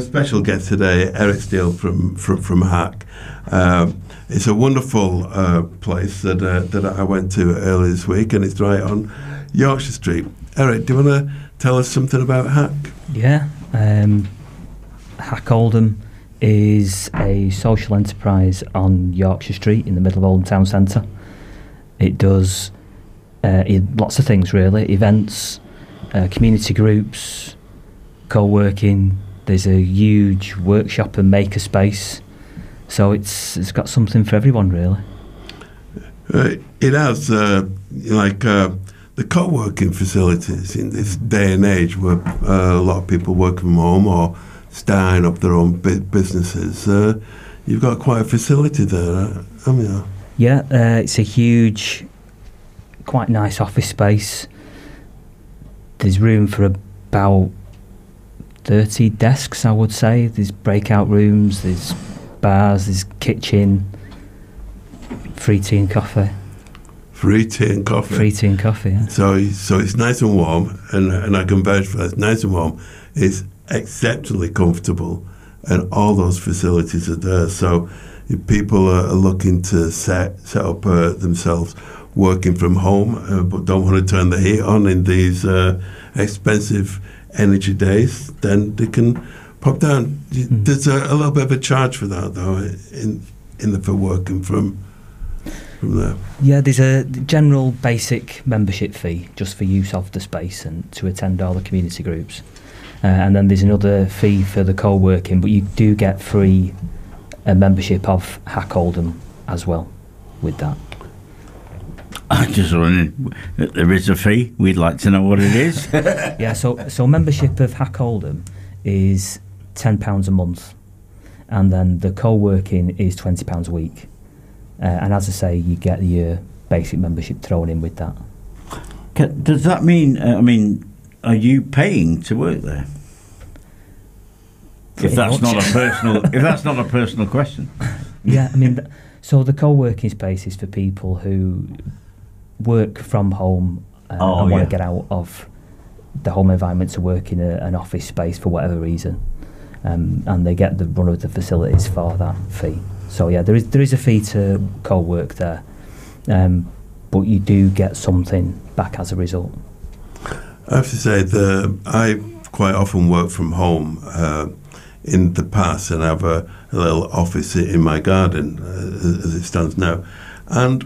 special guest today, Eric Steel from from, from Hack. Um, it's a wonderful uh, place that uh, that I went to earlier this week, and it's right on Yorkshire Street. Eric, do you want to tell us something about Hack? Yeah, um, Hack Oldham is a social enterprise on Yorkshire Street in the middle of Oldham Town Centre. It does uh, lots of things really events, uh, community groups, co working. There's a huge workshop and maker space. So it's it's got something for everyone really. Uh, it has uh, like uh, the co-working facilities in this day and age, where uh, a lot of people work from home or starting up their own bu- businesses. Uh, you've got quite a facility there, uh, haven't? Yeah, uh, it's a huge, quite nice office space. There's room for about 30 desks, I would say. There's breakout rooms, there's bars, there's kitchen, free tea and coffee. Free tea and coffee. Free tea and coffee, yeah. So, so it's nice and warm, and and I can vouch for that. It's nice and warm. It's exceptionally comfortable, and all those facilities are there. So, if people are, are looking to set set up uh, themselves working from home, uh, but don't want to turn the heat on in these uh, expensive energy days, then they can pop down. Mm. There's a, a little bit of a charge for that, though, in in the for working from from there. Yeah, there's a general basic membership fee just for use of the space and to attend all the community groups. Uh, and then there's another fee for the co-working, but you do get free uh, membership of Hack Oldham as well with that. I just wondering, there is a fee. We'd like to know what it is. yeah, so so membership of Hack Oldham is ten pounds a month, and then the co-working is twenty pounds a week. Uh, and as I say, you get your basic membership thrown in with that. Does that mean? Uh, I mean, are you paying to work there? Pretty If that's much. not a personal, if that's not a personal question, yeah, I mean, th- so the co-working space is for people who work from home uh, Oh, and want yeah. to get out of the home environment to work in a, an office space for whatever reason, um, and they get the run of the facilities for that fee. So yeah, there is there is a fee to co-work there, um, but you do get something back as a result. I have to say the I quite often work from home uh, in the past, and have a, a little office in my garden uh, as it stands now, and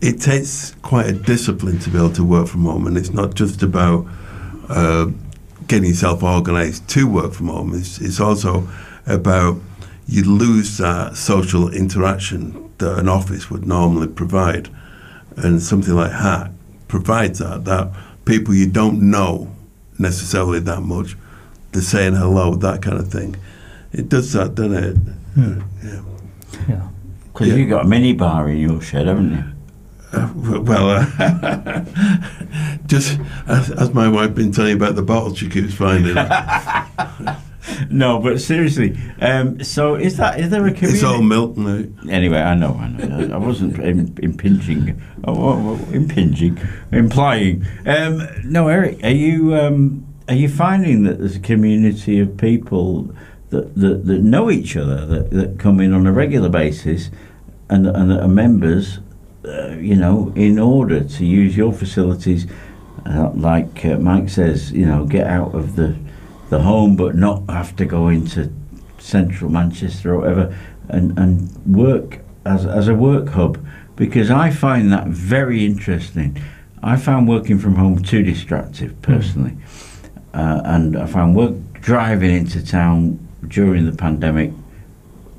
it takes quite a discipline to be able to work from home, and it's not just about uh, getting yourself organised to work from home. It's, it's also about you lose that social interaction that an office would normally provide, and something like Hack provides that. That people you don't know necessarily that much, they're saying hello, that kind of thing. It does that, doesn't it? Yeah. Yeah. because Yeah. you've got a mini bar in your shed, haven't you? Uh, well, uh, just as, as my wife been telling you about the bottle she keeps finding, No, but seriously. Um, so is that is there a community? it's all milk now. Anyway, I know, I know. I wasn't im- impinging, oh, oh, oh, impinging, implying. Um, no, Eric, are you um, are you finding that there's a community of people that that, that know each other that, that come in on a regular basis and and that are members, uh, you know, in order to use your facilities, uh, like uh, Mike says, you know, get out of the the home but not have to go into central Manchester or whatever and, and work as, as a work hub. Because I find that very interesting. I found working from home too distractive personally, uh, and I found work driving into town during the pandemic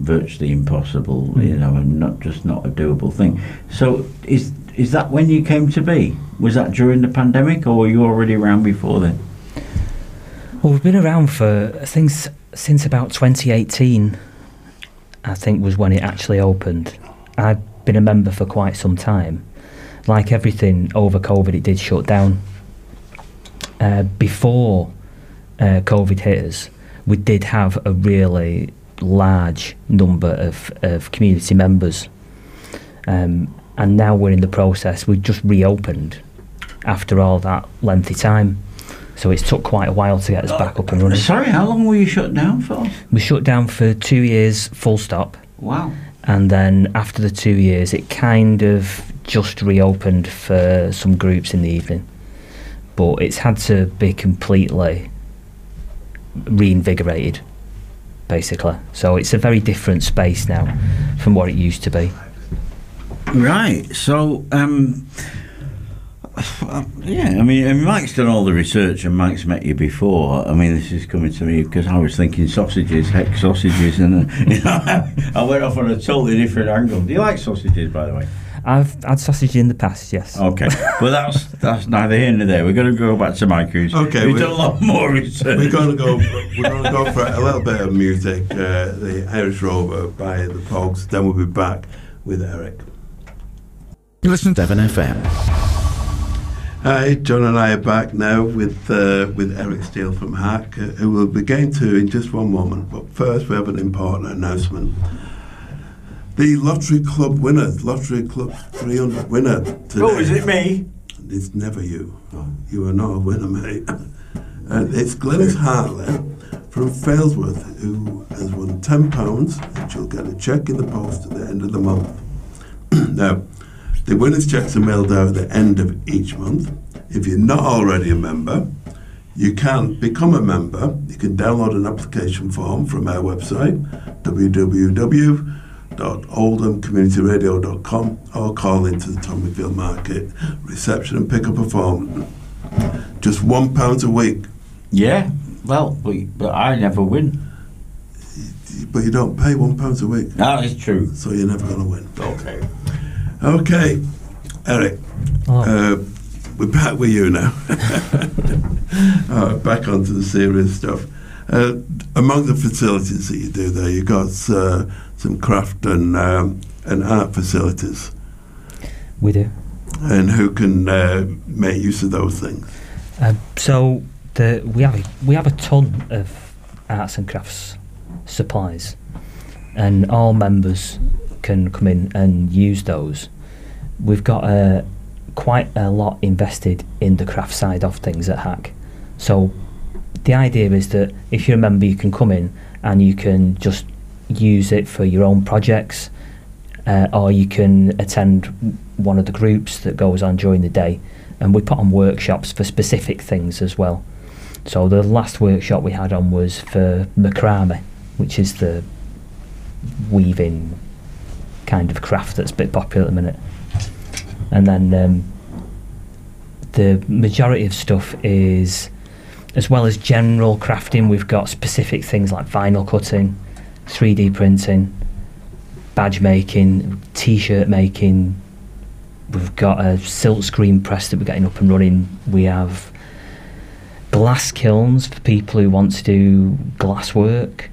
virtually impossible, you know, and not just not a doable thing. So is is that when you came to be? Was that during the pandemic, or were you already around before then? Well, we've been around for I think s- since about 2018. I think was when it actually opened. I've been a member for quite some time. Like everything over COVID, it did shut down. Uh, before uh, COVID hit us, we did have a really large number of, of community members. Um, and now we're in the process, we've just reopened after all that lengthy time. So it's took quite a while to get us back up and running. Sorry, how long were you shut down for? We shut down for two years, full stop, Wow. and then after the two years, it kind of just reopened for some groups in the evening. But it's had to be completely reinvigorated, basically. So it's a very different space now from what it used to be. Right. So, um, yeah. I mean, and Mike's done all the research, and Mike's met you before. I mean, this is coming to me because I was thinking sausages, heck sausages, and you know, I went off on a totally different angle. Do you like sausages, by the way? I've had sausage in the past, yes. Okay. well, that's that's neither here nor there. We're going to go back to Mike, who's, Okay, who's we- done a lot more research. We're going to go. We're going to go for a little bit of music. Uh, the Irish Rover by the Pogues. Then we'll be back with Eric. You listen to 7FM. Hi, John and I are back now with uh, with Eric Steel from Hack, uh, who we'll be getting to in just one moment. But first, we have an important announcement. The Lottery Club winner, Lottery Club 300 winner today. oh, is it me? It's never you. You are not a winner, mate. it's Glenys Hartley from Failsworth who has won £10 and she'll get a cheque in the post at the end of the month. now, the winner's checks are mailed out at the end of each month. If you're not already a member, you can become a member. You can download an application form from our website, www.oldhamcommunityradio.com, or call into the Tommyfield Market reception and pick up a phone. Just one pound a week, Yeah. Well, but, but I never win. but you don't pay one pound a week, That is true. so you're never going to win. Okay. Okay, Eric, Oh, uh, we're back with you now. All right, back onto the serious stuff. Uh, among the facilities that you do there, you've got uh, some craft and um, and art facilities, we do. and who can uh, make use of those things. Um, so the we have a, we have a ton of arts and crafts supplies, and all members can come in and use those. We've got a quite a lot invested in the craft side of things at Hack. So the idea is that if you're a member, you can come in and you can just use it for your own projects, uh, or you can attend one of the groups that goes on during the day. And we put on workshops for specific things as well. So the last workshop we had on was for macrame, which is the weaving kind of craft that's a bit popular at the minute. And then um, the majority of stuff is, as well as general crafting, we've got specific things like vinyl cutting, 3D printing, badge making, t-shirt making. We've got a silk screen press that we're getting up and running. We have glass kilns for people who want to do glass work.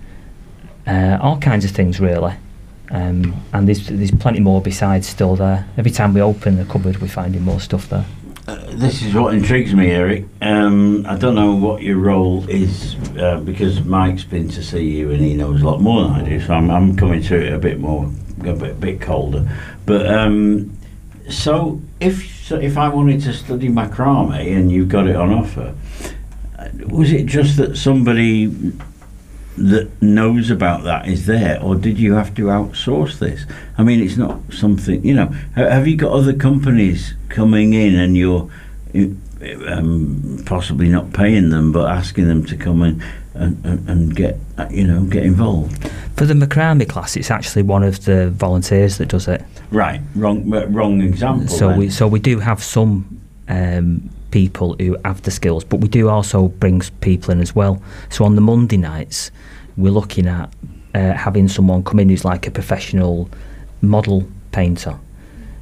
Uh, all kinds of things really. Um, and there's there's plenty more besides still there. Every time we open the cupboard, we're finding more stuff there. Uh, this is what intrigues me, Eric. Um, I don't know what your role is uh, because Mike's been to see you and he knows a lot more than I do, so I'm, I'm coming to it a bit more, a bit, bit colder. But um, so if so if I wanted to study macrame and you've got it on offer, uh, was it just that somebody that knows about that is there, or did you have to outsource this? I mean, it's not something you know. Have you got other companies coming in and you're um, possibly not paying them, but asking them to come in and, and, and get uh, you know get involved? For the macrame class, it's actually one of the volunteers that does it. Right, wrong, wrong example. So then. we so we do have some um, people who have the skills, but we do also bring people in as well. So on the Monday nights, we're looking at uh, having someone come in who's like a professional model painter,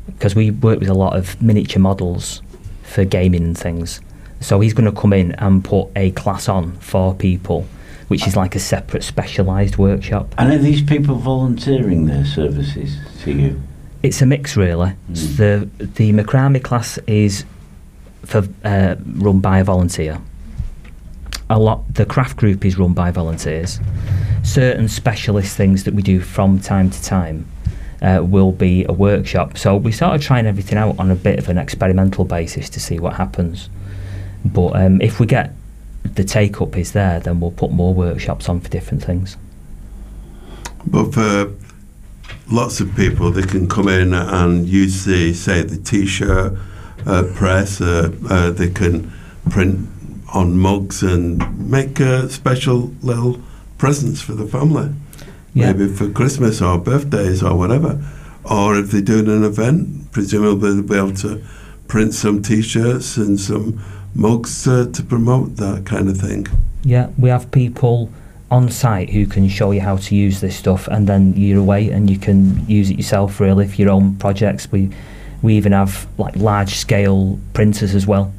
because we work with a lot of miniature models for gaming and things. So he's going to come in and put a class on for people, which is like a separate specialised workshop. and are these people volunteering their services to you? It's a mix, really. Mm. The the macrame class is for uh, run by a volunteer. A lot. The craft group is run by volunteers. Certain specialist things that we do from time to time uh, will be a workshop. So we started trying everything out on a bit of an experimental basis to see what happens. But um, if we get the take up is there, then we'll put more workshops on for different things. But for lots of people, they can come in and use the, say, the T-shirt press. Uh, uh, they can print on mugs and make uh, special little presents for the family. Yeah. Maybe for Christmas or birthdays or whatever. Or if they're doing an event, presumably they'll be able to print some T-shirts and some mugs uh, to promote that kind of thing. Yeah, we have people on site who can show you how to use this stuff, and then you're away and you can use it yourself really for your own projects. We we even have like large scale printers as well,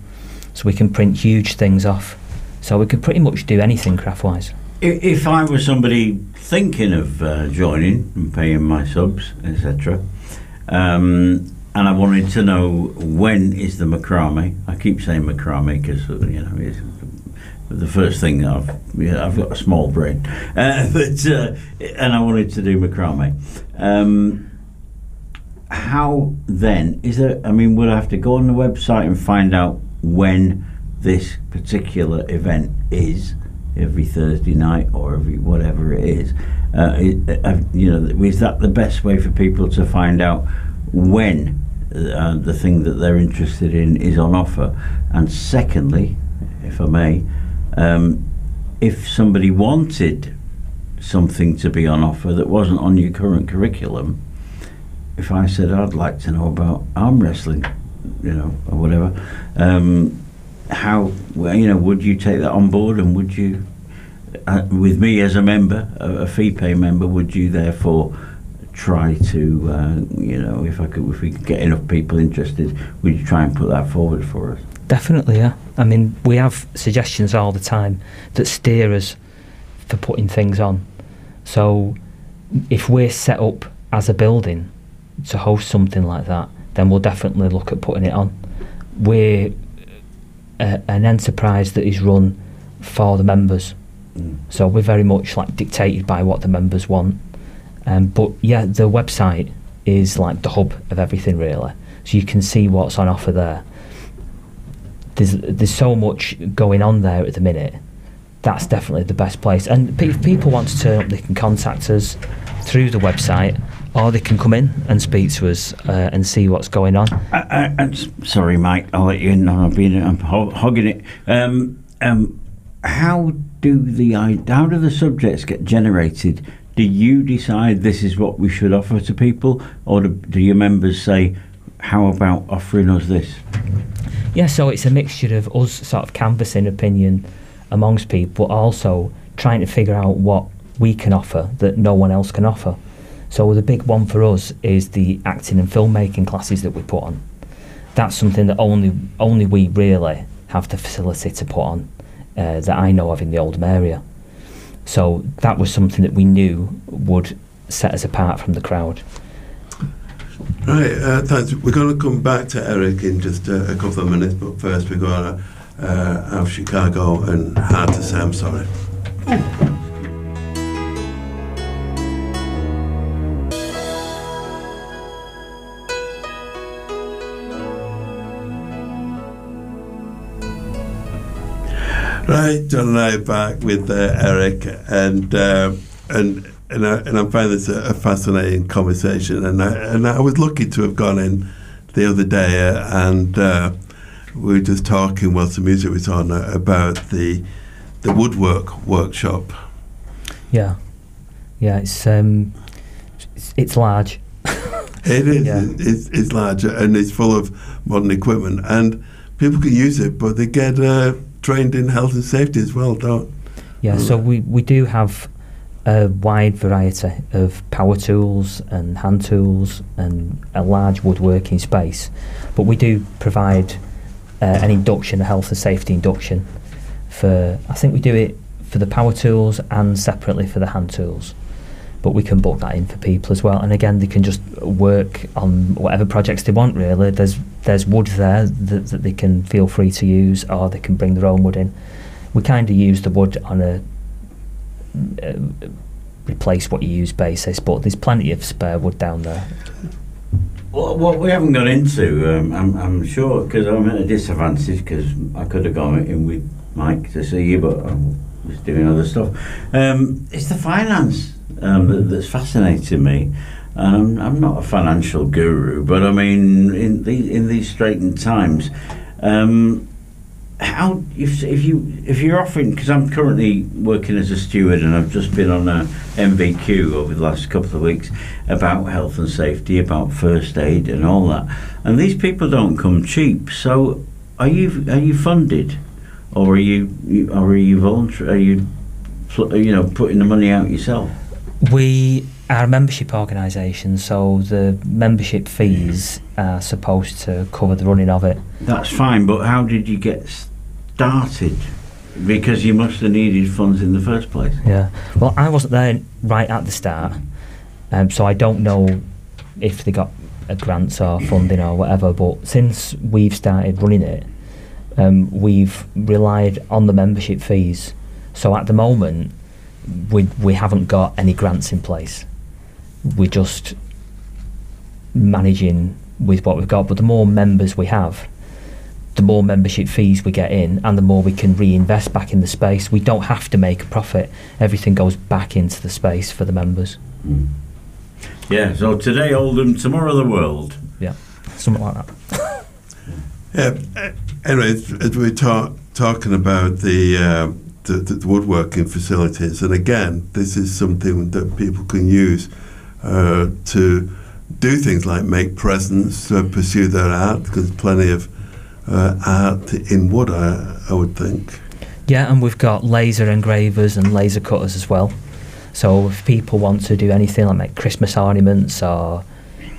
so we can print huge things off. So we can pretty much do anything craft wise. If I was somebody thinking of uh, joining and paying my subs, etc., um, and I wanted to know when is the macrame. I keep saying macrame because uh, you know it's the first thing I've yeah, I've got a small brain, uh, but uh, and I wanted to do macrame. Um, how then is there? I mean, would I have to go on the website and find out when this particular event is? Every Thursday night or every whatever it is, uh, uh, you know, is that the best way for people to find out when uh, the thing that they're interested in is on offer? And secondly, if I may, um, if somebody wanted something to be on offer that wasn't on your current curriculum, if I said I'd like to know about arm wrestling, you know, or whatever, um, how you know would you take that on board, and would you, uh, with me as a member, a, a fee pay member, would you therefore try to, uh, you know, if I could, if we could get enough people interested, would you try and put that forward for us? Definitely, yeah. I mean, we have suggestions all the time that steer us for putting things on. So, if we're set up as a building to host something like that, then we'll definitely look at putting it on. We're a, an enterprise that is run for the members, so we're very much like dictated by what the members want. Um, but yeah, the website is like the hub of everything, really. So you can see what's on offer there there's there's so much going on there at the minute. That's definitely the best place. And if people want to turn up, they can contact us through the website, or they can come in and speak to us uh, and see what's going on. I, I, I'm sorry, Mike. I'll let you in. I've been I'm ho- hogging it. Um, um, how do the how do the subjects get generated? Do you decide this is what we should offer to people, or do, do your members say, "How about offering us this"? Yeah, so it's a mixture of us sort of canvassing opinion amongst people, but also trying to figure out what we can offer that no one else can offer. So the big one for us is the acting and filmmaking classes that we put on. That's something that only only we really have the facility to put on uh, that I know of in the Oldham area. So that was something that we knew would set us apart from the crowd. Right, uh, thanks. We're going to come back to Eric in just a, a couple of minutes, but first we're going to uh, have Chicago and Hard to Say I'm Sorry. Right, John and I are back with uh, Eric, and uh, and and I, and I find this a, a fascinating conversation. And I, and I was lucky to have gone in the other day, uh, and uh, we were just talking whilst the music was on uh, about the the woodwork workshop. Yeah, yeah, it's um, it's, it's large. It is. Yeah. It's, it's large and it's full of modern equipment, and people can use it, but they get uh, trained in health and safety as well, don't? Yeah, so we, we do have a wide variety of power tools and hand tools and a large woodworking space, but we do provide uh, an induction, a health and safety induction. For I think we do it for the power tools and separately for the hand tools, but we can book that in for people as well. And again, they can just work on whatever projects they want. Really, there's there's wood there that, that they can feel free to use, or they can bring their own wood in. We kind of use the wood on a uh, replace what you use basis, but there's plenty of spare wood down there. Well, what we haven't got into, um, I'm, I'm sure, because I'm at a disadvantage because I could have gone in with Mike, to see you, but I was doing other stuff. Um, it's the finance um, that, that's fascinating me. Um, I'm not a financial guru, but I mean, in the, in these straitened times, um, how if, if you if you're offering because I'm currently working as a steward and I've just been on a NVQ over the last couple of weeks about health and safety, about first aid and all that, and these people don't come cheap. So, are you are you funded, or are you, you or are you voluntary? Are you you know putting the money out yourself? We a membership organisation, so the membership fees are supposed to cover the running of it. That's fine, but how did you get started? Because you must have needed funds in the first place. Yeah. Well, I wasn't there right at the start, um, so I don't know if they got uh, grants or funding or whatever. But since we've started running it, um, we've relied on the membership fees. So at the moment, we we haven't got any grants in place. We're just managing with what we've got. But the more members we have, the more membership fees we get in, and the more we can reinvest back in the space. We don't have to make a profit. Everything goes back into the space for the members. Yeah, so today Oldham, tomorrow the world. Yeah, something like that. Yeah. Anyway, as, as we're ta- talking about the, uh, the the woodworking facilities, and again, this is something that people can use uh, to do things like make presents, uh, pursue their art. Because plenty of uh, art in wood, I, I would think. Yeah, and we've got laser engravers and laser cutters as well. So if people want to do anything like make Christmas ornaments or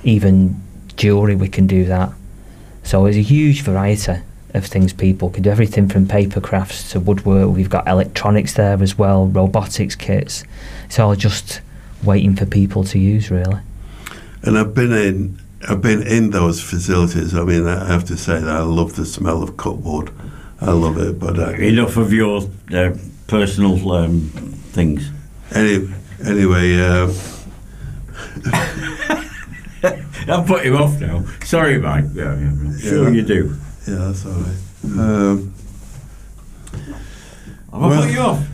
even jewellery, we can do that. So there's a huge variety of things people can do. Everything from paper crafts to woodwork. We've got electronics there as well, robotics kits. It's all just waiting for people to use, really. And I've been in I've been in those facilities. I mean, I have to say that I love the smell of cut wood. I love it. But uh, Enough of your uh, personal um, things. any, anyway, uh, I'll put him off now. Sorry, Mike. Yeah, yeah, I'm sure Yeah. you do. yeah, that's all right. Um, I'll Well- put you off.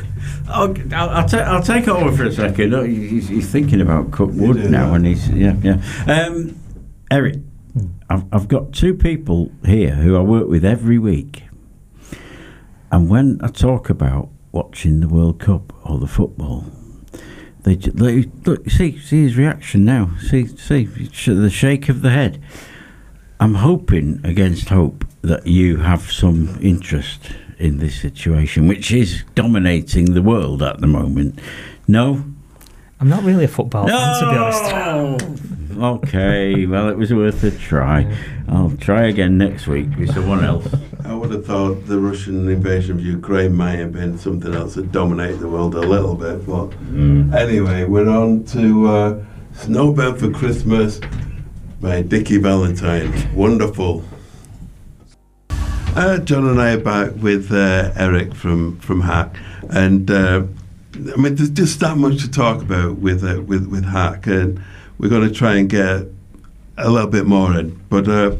I'll, I'll, I'll, ta- I'll take it over for a second. Oh, He's, he's thinking about cut wood now, that. and he's yeah, yeah. Um, Eric, I've, I've got two people here who I work with every week, and when I talk about watching the World Cup or the football, they they- look see see his reaction now. See see the shake of the head. I'm hoping against hope that you have some interest in this situation, which is dominating the world at the moment. No, I'm not really a football fan, to be honest. okay, well, it was worth a try. I'll try again next week with someone else. I would have thought the Russian invasion of Ukraine may have been something else that dominated the world a little bit. But anyway, we're on to uh, Snowbound for Christmas by Dickie Valentine. Wonderful. Uh, John and I are back with uh, Eric from from Hack, and uh, I mean, there's just that much to talk about with uh, with with Hack, and we're going to try and get a little bit more in. But uh,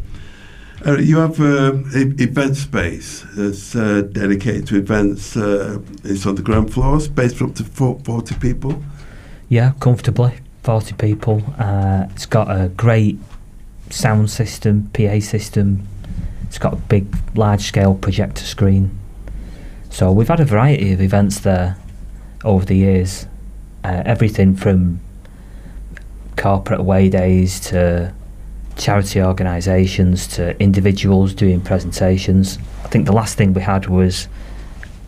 you have uh, event space that's uh, dedicated to events. It's on the ground floor, space for up to 40 people. Yeah, comfortably. 40 people. It's got a great sound system, PA system. It's got a big, large scale projector screen. So we've had a variety of events there over the years. Uh, everything from corporate away days to charity organisations to individuals doing presentations. I think the last thing we had was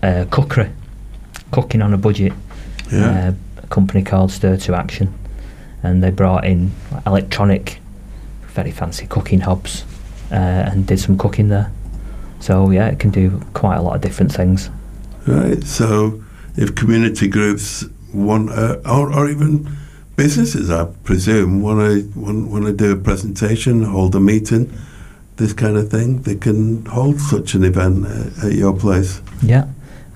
uh, cookery, cooking on a budget Yeah. uh, a company called Stir to Action, and they brought in electronic, very fancy cooking hobs, uh, and did some cooking there. So yeah, it can do quite a lot of different things. Right. So if community groups want, uh, or, or even businesses, I presume, want to want, want to do a presentation, hold a meeting, this kind of thing, they can hold such an event uh, at your place. Yeah,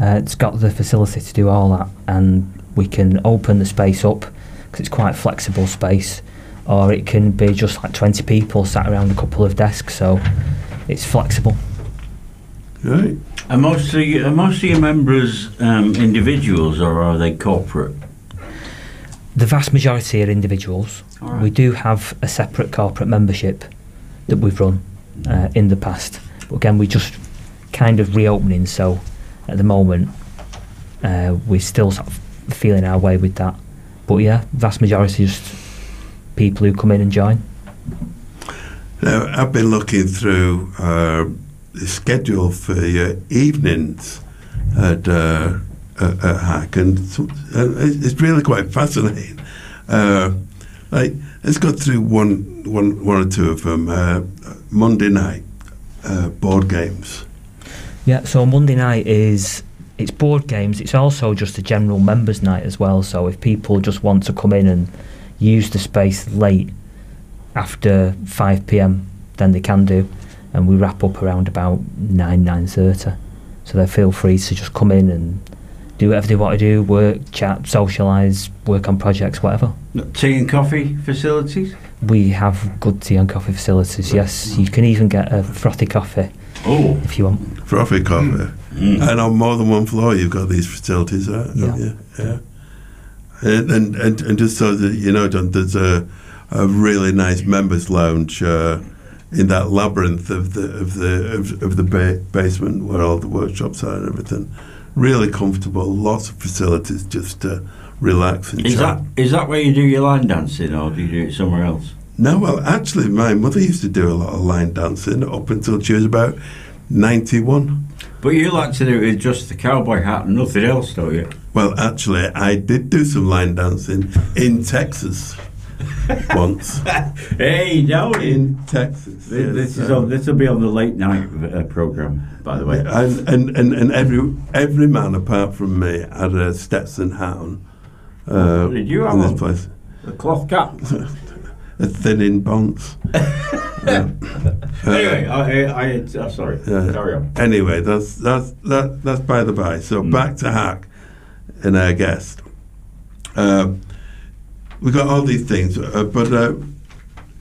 uh, it's got the facility to do all that, and we can open the space up because it's quite a flexible space, or it can be just like 20 people sat around a couple of desks, so it's flexible. Right. Are most of you, are most of your members um, individuals or are they corporate? The vast majority are individuals. All right. We do have a separate corporate membership that we've run uh, in the past. But again, we're just kind of reopening, so at the moment, uh, we're still sort of feeling our way with that. But yeah, vast majority just people who come in and join. Now, I've been looking through uh, the schedule for your evenings at, uh, at, at Hack, and, it's it's really quite fascinating. Uh, like, let's go through one, one, one or two of them. Uh, Monday night, uh, board games. Yeah, so Monday night is it's board games. It's also just a general members' night as well. So if people just want to come in and use the space late after five pm, than they can do, and we wrap up around about nine nine thirty. So they feel free to just come in and do whatever they want to do, work, chat, socialise, work on projects, whatever. Tea and coffee facilities? We have good tea and coffee facilities. Yes, you can even get a frothy coffee Oh. if you want. Frothy coffee. Mm. And on more than one floor, you've got these facilities, right? Yeah. yeah. yeah. And, and, and, and just so that you know, John, there's a, a really nice members' lounge uh, in that labyrinth of the of the of, of the ba- basement where all the workshops are and everything. Really comfortable, lots of facilities just to relax and Is chat. that is that where you do your line dancing or do you do it somewhere else? No, well, actually, my mother used to do a lot of line dancing up until she was about ninety-one. But you like to do it with just the cowboy hat and nothing else, don't you? Well, actually, I did do some line dancing in Texas once. Hey, no. In Texas. This, yes, this is um, on, this will be on the late night uh, program, by the way. and, and, and, and every every man apart from me had a Stetson hat on. Uh, Did you in have this one? place? The cloth cap. A thin in yeah. Uh, anyway, I, I, I oh, sorry. Yeah. Carry on. Anyway, that's that's that that's by the by. So Mm. back to Hack and our guest. Uh, we got all these things, uh, but uh,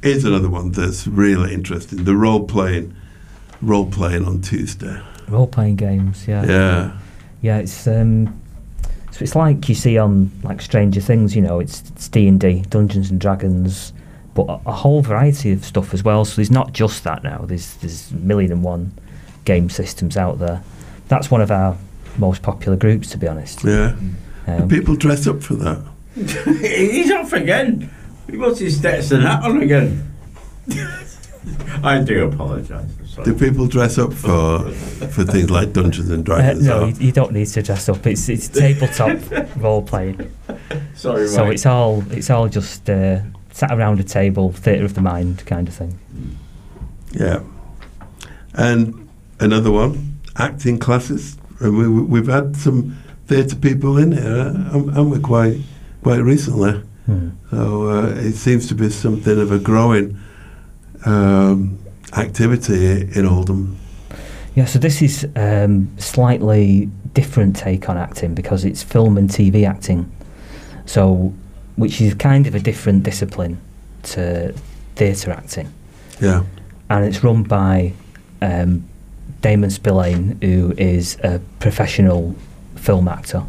here's another one that's really interesting: the role playing, role playing on Tuesday. Role playing games, yeah. Yeah, Yeah, it's um, so it's like you see on like Stranger Things. You know, it's it's D and D, Dungeons and Dragons, but a, a whole variety of stuff as well. So there's not just that now. There's there's a million and one game systems out there. That's one of our most popular groups, to be honest. yeah. Um, People dress up for that. He's off again. He puts his Stetson hat on again. I do apologise. Do people dress up for for things like Dungeons and uh, Dragons? no, you, you don't need to dress up. It's it's tabletop role playing. Sorry, So Mike. it's all it's all just uh, sat around a table, theatre of the mind kind of thing. Yeah. And another one, acting classes. And we, we've had some theatre people in here, and we're quite quite recently. Hmm. So uh, it seems to be something of a growing um, activity in Oldham. Yeah, so this is um, slightly different take on acting because it's film and TV acting. So, which is kind of a different discipline to theatre acting, Yeah. and it's run by um, Damon Spillane, who is a professional film actor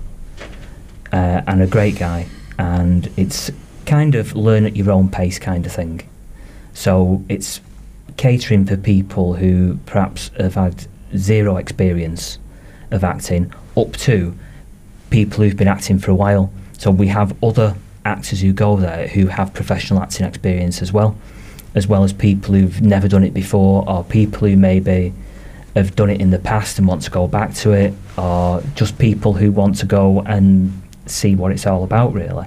uh, and a great guy, and it's kind of learn at your own pace kind of thing. So it's catering for people who perhaps have had zero experience of acting up to people who've been acting for a while. So we have other actors who go there who have professional acting experience as well, as well as people who've never done it before or people who maybe have done it in the past and want to go back to it or just people who want to go and see what it's all about really.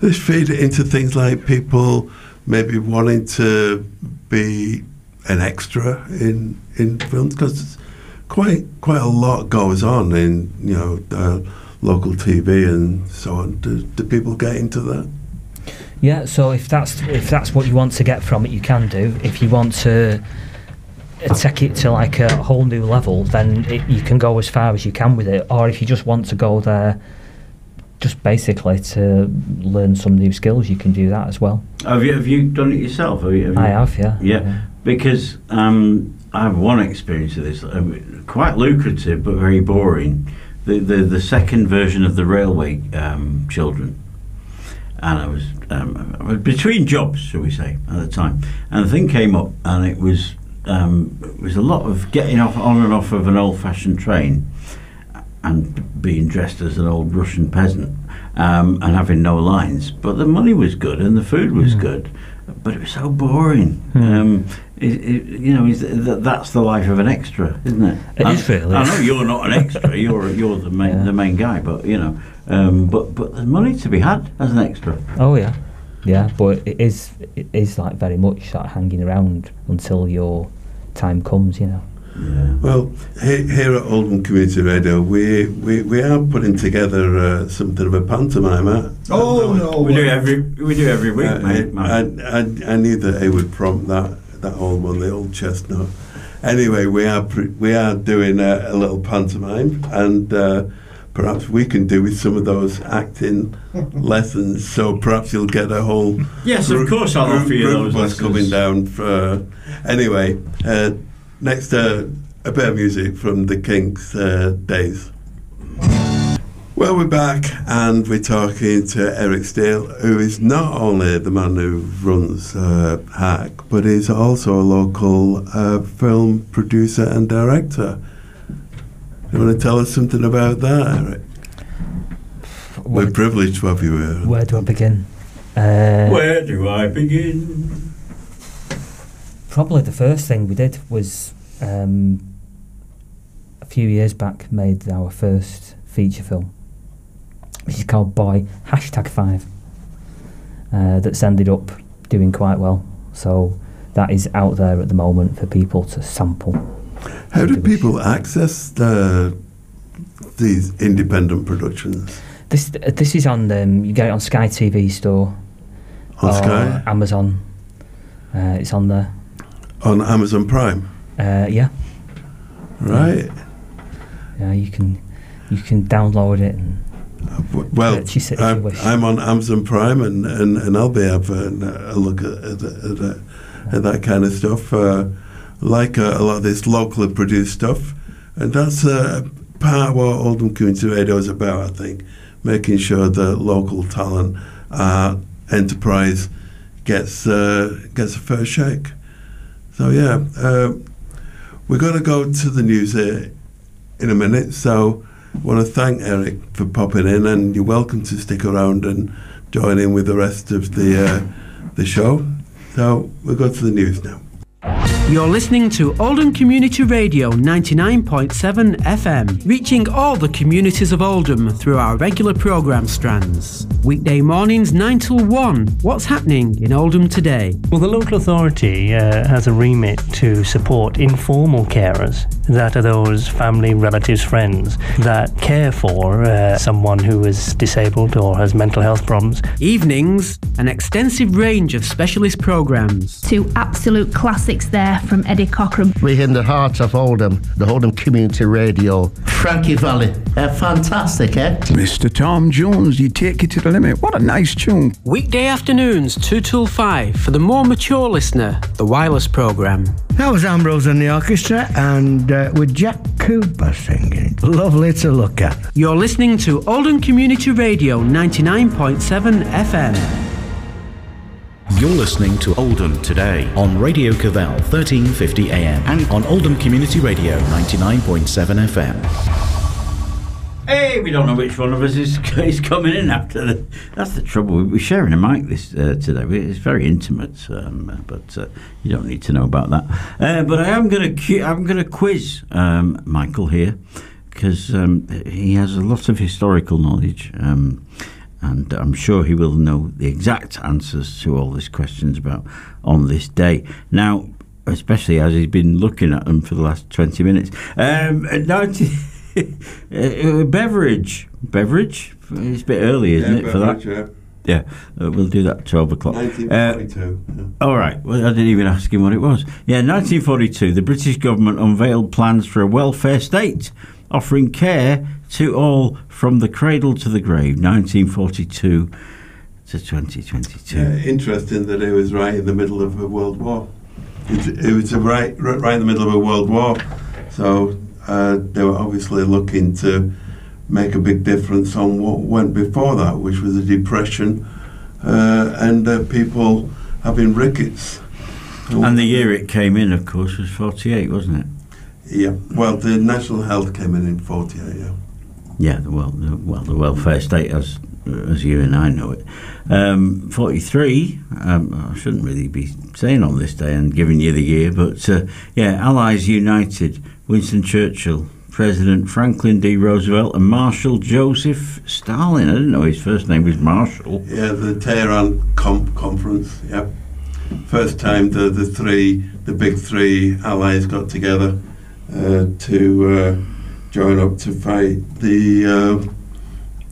This feed into things like people maybe wanting to be an extra in in films because quite quite a lot goes on in you know uh, local TV and so on. Do, do people get into that? Yeah, so if that's if that's what you want to get from it, you can do. If you want to take it to like a whole new level, then it, you can go as far as you can with it. Or if you just want to go there, just basically to learn some new skills, you can do that as well. Have you have you done it yourself? Have you, have you? I have, yeah. Yeah. because um, I have one experience of this, um, quite lucrative but very boring. The, the, the second version of the Railway um, Children. And I was, um, I was between jobs, shall we say, at the time. And the thing came up, and it was um, it was a lot of getting off on and off of an old-fashioned train, and being dressed as an old Russian peasant, um, and having no lines. But the money was good, and the food was good, but it was so boring. Um, it, it, you know, is that, that's the life of an extra, isn't it? It I, is really. I know you're not an extra. You're you're the main Yeah. the main guy, but you know, um, but but there's money to be had as an extra. Oh yeah, yeah. But it is it is like very much like hanging around until your time comes. You know. Yeah. Well, he- here at Oldham Community Radio, we, we, we are putting together uh, something of a pantomime. Huh? Oh no! We do every we do every week, Uh, mate. I, I, I knew that he would prompt that that old one, the old chestnut. Anyway, we are pre- we are doing a, a little pantomime, and uh, perhaps we can do with some of those acting lessons. So perhaps you'll get a whole Yes, of course I'll group- offer you group those lessons. coming down. For, anyway, uh, next uh, a bit of music from the Kinks' uh, days. Well, we're back and we're talking to Eric Steel, who is not only the man who runs uh, Hack, but he's also a local uh, film producer and director. You want to tell us something about that, Eric? We're Where, privileged to have you here. where do I begin? Uh, Where do I begin? Probably the first thing we did was um, a few years back made our first feature film, which is called Boy Hashtag Five. Uh, that's ended up doing quite well. So that is out there at the moment for people to sample. How do people access the, these independent productions This this is on um, you get it on Sky TV store on Sky, Amazon. Uh, it's on there. on Amazon Prime? Uh, yeah, Right. yeah. You can you can download it and Well, it I'm. I'm on Amazon Prime, and, and, and I'll be having a look at, at, at, at, at that kind of stuff. Uh, like uh, a lot of this locally produced stuff, and that's uh, part of what Oldham Community Radio is about. I think making sure that local talent, uh, enterprise, gets uh, gets a fair shake. So yeah, uh, we're going to go to the news here in a minute. So I want to thank Eric for popping in, and you're welcome to stick around and join in with the rest of the uh, the show. So we'll go to the news now. You're listening to Oldham Community Radio 99.7 FM, reaching all the communities of Oldham through our regular programme strands. Weekday mornings 9 till 1. What's happening in Oldham today? Well, the local authority uh, has a remit to support informal carers. That are those family, relatives, friends that care for uh, someone who is disabled or has mental health problems. Evenings, an extensive range of specialist programmes. Two absolute classics there from Eddie Cochran. We're in the heart of Oldham, the Oldham Community Radio. Frankie Valli, uh, fantastic, eh? Mr. Tom Jones, you take it to the limit. What a nice tune. Weekday afternoons 2 till 5 for the more mature listener, the Wireless programme. That was Ambrose and the orchestra, and uh, with Jack Cooper singing. Lovely to look at. You're listening to Oldham Community Radio 99.7 FM. You're listening to Oldham Today on Radio Cavell 1350 AM and on Oldham Community Radio 99.7 FM. Hey, we don't know which one of us is, is coming in after the. That's the trouble. We're sharing a mic this uh, today. It's very intimate, um, but uh, you don't need to know about that. Uh, but I am going to I'm going to quiz um, Michael here because um, he has a lot of historical knowledge, um, and I'm sure he will know the exact answers to all these questions about on this day. Now, especially as he's been looking at them for the last 20 minutes. Um, 19, uh, Beveridge. Beverage? It's a bit early, isn't it, for that? Yeah, uh, we'll do that at 12 o'clock. Uh, 1942. yeah. all right. Well, I didn't even ask him what it was. Yeah, 1942, the British government unveiled plans for a welfare state, offering care to all from the cradle to the grave. 1942 to 2022. Yeah, interesting that it was right in the middle of a world war. it, it was right right in the middle of a world war, so uh, they were obviously looking to make a big difference on what went before that, which was the depression uh, and uh, people having rickets. And the year it came in, of course, was 48, wasn't it? Yeah, well, the national health came in in 48, yeah. Yeah, the well, the, well, the welfare state, as as you and I know it. Um, Forty-three. Um, I shouldn't really be saying on this day and giving you the year, but uh, yeah, Allies United. Winston Churchill, President Franklin D. Roosevelt, and Marshal Joseph Stalin. I didn't know his first name was Marshall. Yeah, the Tehran conference, yeah. First time the, the three, the big three allies got together uh, to uh, join up to fight the uh,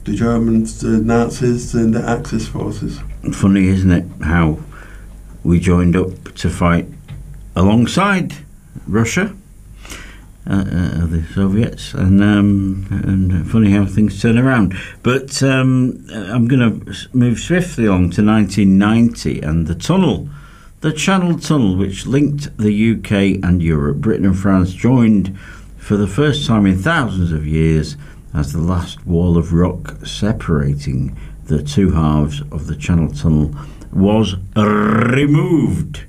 the Germans, the Nazis, and the Axis forces. Funny, isn't it, how we joined up to fight alongside Russia, uh, uh, the Soviets, and um, and funny how things turn around. But um, I'm going to move swiftly on to 1990 and the tunnel. The Channel Tunnel, which linked the UK and Europe, Britain and France joined for the first time in thousands of years as the last wall of rock separating the two halves of the Channel Tunnel was removed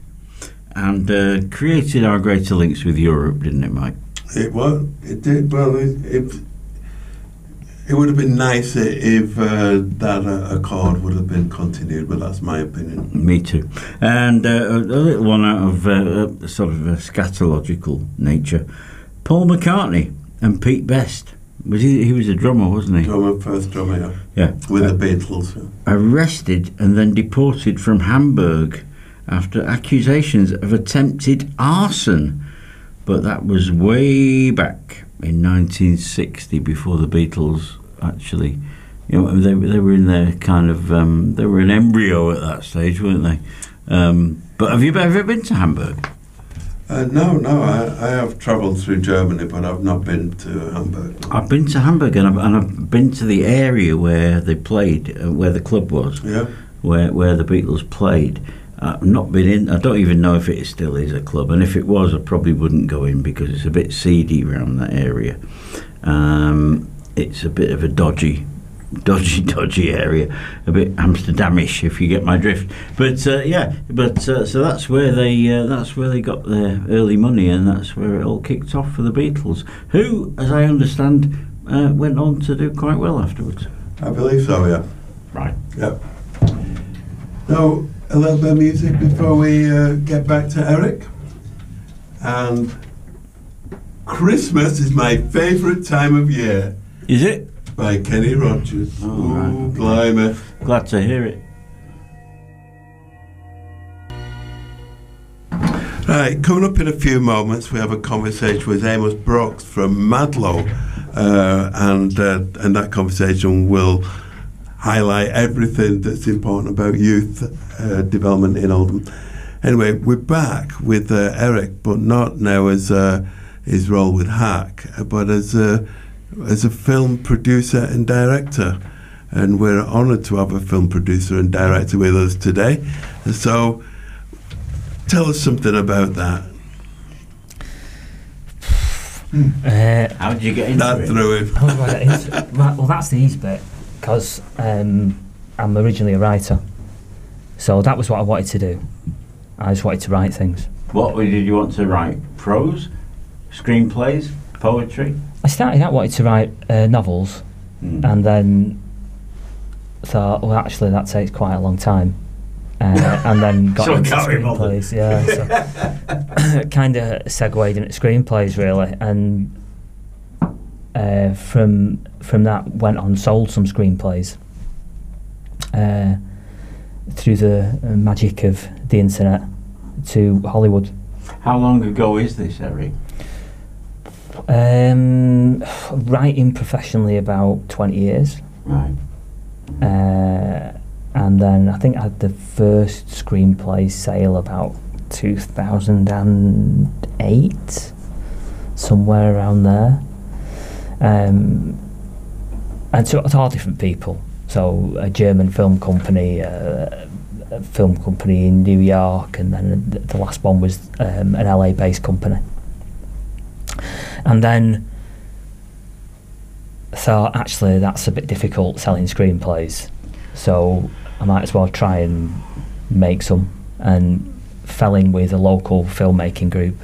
and uh, created our greater links with Europe, didn't it, Mike? It was. It did. Well, it, it, it would have been nicer if uh, that uh, accord would have been continued, but that's my opinion. Me too. And uh, a little one out of uh, sort of a scatological nature Paul McCartney and Pete Best. Was he, he was a drummer, wasn't he? Drummer, first drummer, yeah. Yeah. With Uh, the Beatles. Yeah. arrested and then deported from Hamburg after accusations of attempted arson. But that was way back in 1960, before the Beatles actually, you know, they, they were in their kind of, um, they were an embryo at that stage, weren't they? Um, but have you ever been to Hamburg? Uh, no, no, I, I have travelled through Germany, but I've not been to Hamburg. I've been to Hamburg and I've, and I've been to the area where they played, uh, where the club was. Yeah. where where the Beatles played. I've not been in. I don't even know if it still is a club, and if it was, I probably wouldn't go in because it's a bit seedy around that area. Um, it's a bit of a dodgy, dodgy, dodgy area, a bit Amsterdamish, if you get my drift. But uh, yeah, but uh, so that's where they uh, that's where they got their early money, and that's where it all kicked off for the Beatles, who, as I understand, uh, went on to do quite well afterwards. I believe so, yeah. Right. Yep. So, a little bit of music before we uh, get back to Eric. And Christmas is my favourite time of year. Is it? By Kenny Rogers. Oh, Ooh, right. blimey. Glad to hear it. Right, coming up in a few moments, we have a conversation with Amos Brooks from Mahdlo, uh, and uh, and that conversation will highlight everything that's important about youth uh, development in Oldham. Anyway, we're back with uh, Eric, but not now as uh, his role with Hack, but as a as a film producer and director. And we're honoured to have a film producer and director with us today. So, tell us something about that. Uh, How did you get into That it? through him. Oh, right, it is. right, well, that's the easy bit because um, I'm originally a writer, so that was what I wanted to do. I just wanted to write things. What did you want to write? Prose, screenplays, poetry. I started out wanting to write uh, novels, Mm. and then thought, well, actually, that takes quite a long time. Uh, and then got So into can't be bothered. screenplays. Yeah, so kind of segued into screenplays really, and uh, from from that went on sold some screenplays uh, through the magic of the internet to Hollywood. How long ago is this, Eric? Um, writing professionally about twenty years. Right. Uh, and then I think I had the first screenplay sale about 2008, somewhere around there. Um, and so it's all different people. So a German film company, uh, a film company in New York, and then the, the last one was um, an LA-based company. And then thought, actually, that's a bit difficult selling screenplays, so I might as well try and make some. And fell in with a local filmmaking group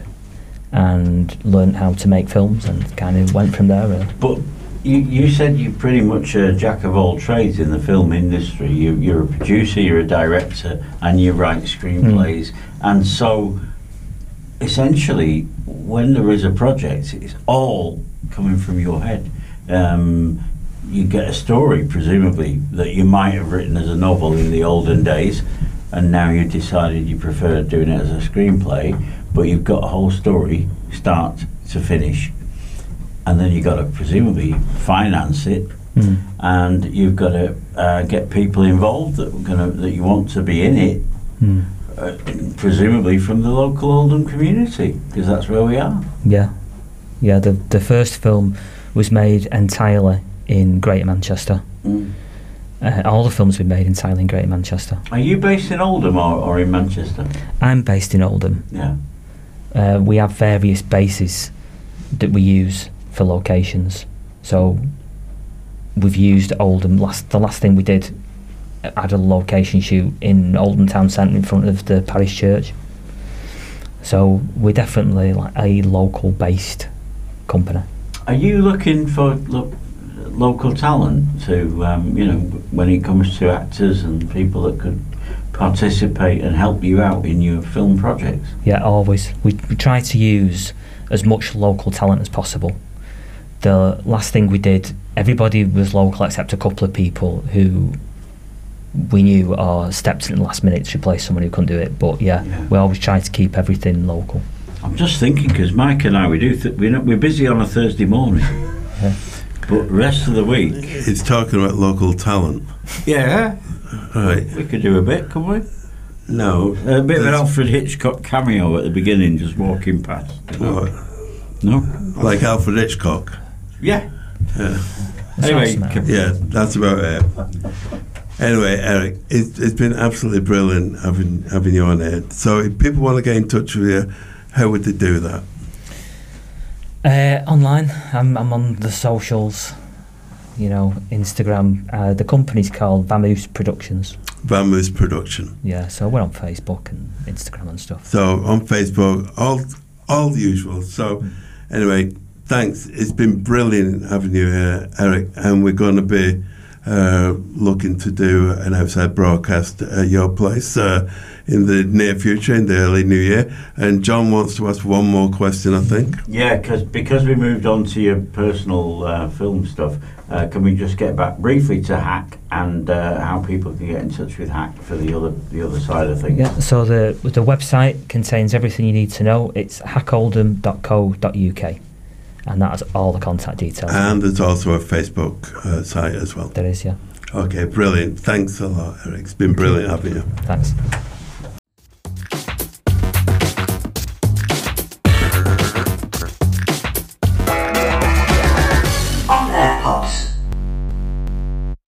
and learned how to make films and kind of went from there. Really. But you, you said you're pretty much a jack of all trades in the film industry. You, you're a producer, you're a director, and you write screenplays. Hmm. And so, essentially, when there is a project, it's all coming from your head. Um, you get a story, presumably, that you might have written as a novel in the olden days, and now you've decided you prefer doing it as a screenplay, but you've got a whole story, start to finish, and then you've got to presumably finance it, Mm. and you've got to uh, get people involved that gonna that you want to be in it, Mm. Uh, presumably from the local Oldham community, because that's where we are. Yeah, yeah. The the first film was made entirely in Greater Manchester. Mm. Uh, all the films have been made entirely in Greater Manchester. Are you based in Oldham or, or in Manchester? I'm based in Oldham. Yeah. Uh, we have various bases that we use for locations. So we've used Oldham. Last the last thing we did had a location shoot in Oldham town centre in front of the parish church. So we're definitely like a local based company. Are you looking for lo- local talent to, um, you know, when it comes to actors and people that could participate and help you out in your film projects? Yeah, always. We, we try to use as much local talent as possible. The last thing we did, everybody was local except a couple of people who we knew or stepped in at the last minute to replace someone who couldn't do it. But yeah, Yeah. we always try to keep everything local. I'm just thinking because Mike and I we do th- we're, not, we're busy on a Thursday morning, but rest of the week, It's talking about local talent. yeah, Right. we could do a bit, couldn't we? No. A bit of an Alfred Hitchcock cameo at the beginning, just walking past. what, No, like Alfred Hitchcock. yeah. Yeah. Anyway, Sounds Yeah, that's about it. Anyway, Eric, it's, it's been absolutely brilliant having having you on here. So, if people want to get in touch with you, how would they do that? Uh, online, I'm, I'm on the socials, you know, Instagram. Uh, the company's called Vamoose Productions. Vamoose Production. Yeah, so we're on Facebook and Instagram and stuff. So on Facebook, all all the usual. So anyway, thanks. It's been brilliant having you here, Eric, and we're going to be uh, looking to do an outside broadcast at your place uh, in the near future, in the early new year. And John wants to ask one more question, I think. Yeah, cause, because we moved on to your personal uh, film stuff, uh, can we just get back briefly to Hack and uh, how people can get in touch with Hack for the other the other side of things? Yeah, so the the website contains everything you need to know. It's hackoldham.co.uk, and that has all the contact details. And there's also a Facebook uh, site as well. there is, yeah. Okay, brilliant. Thanks a lot, Eric. It's been brilliant having you. Thanks.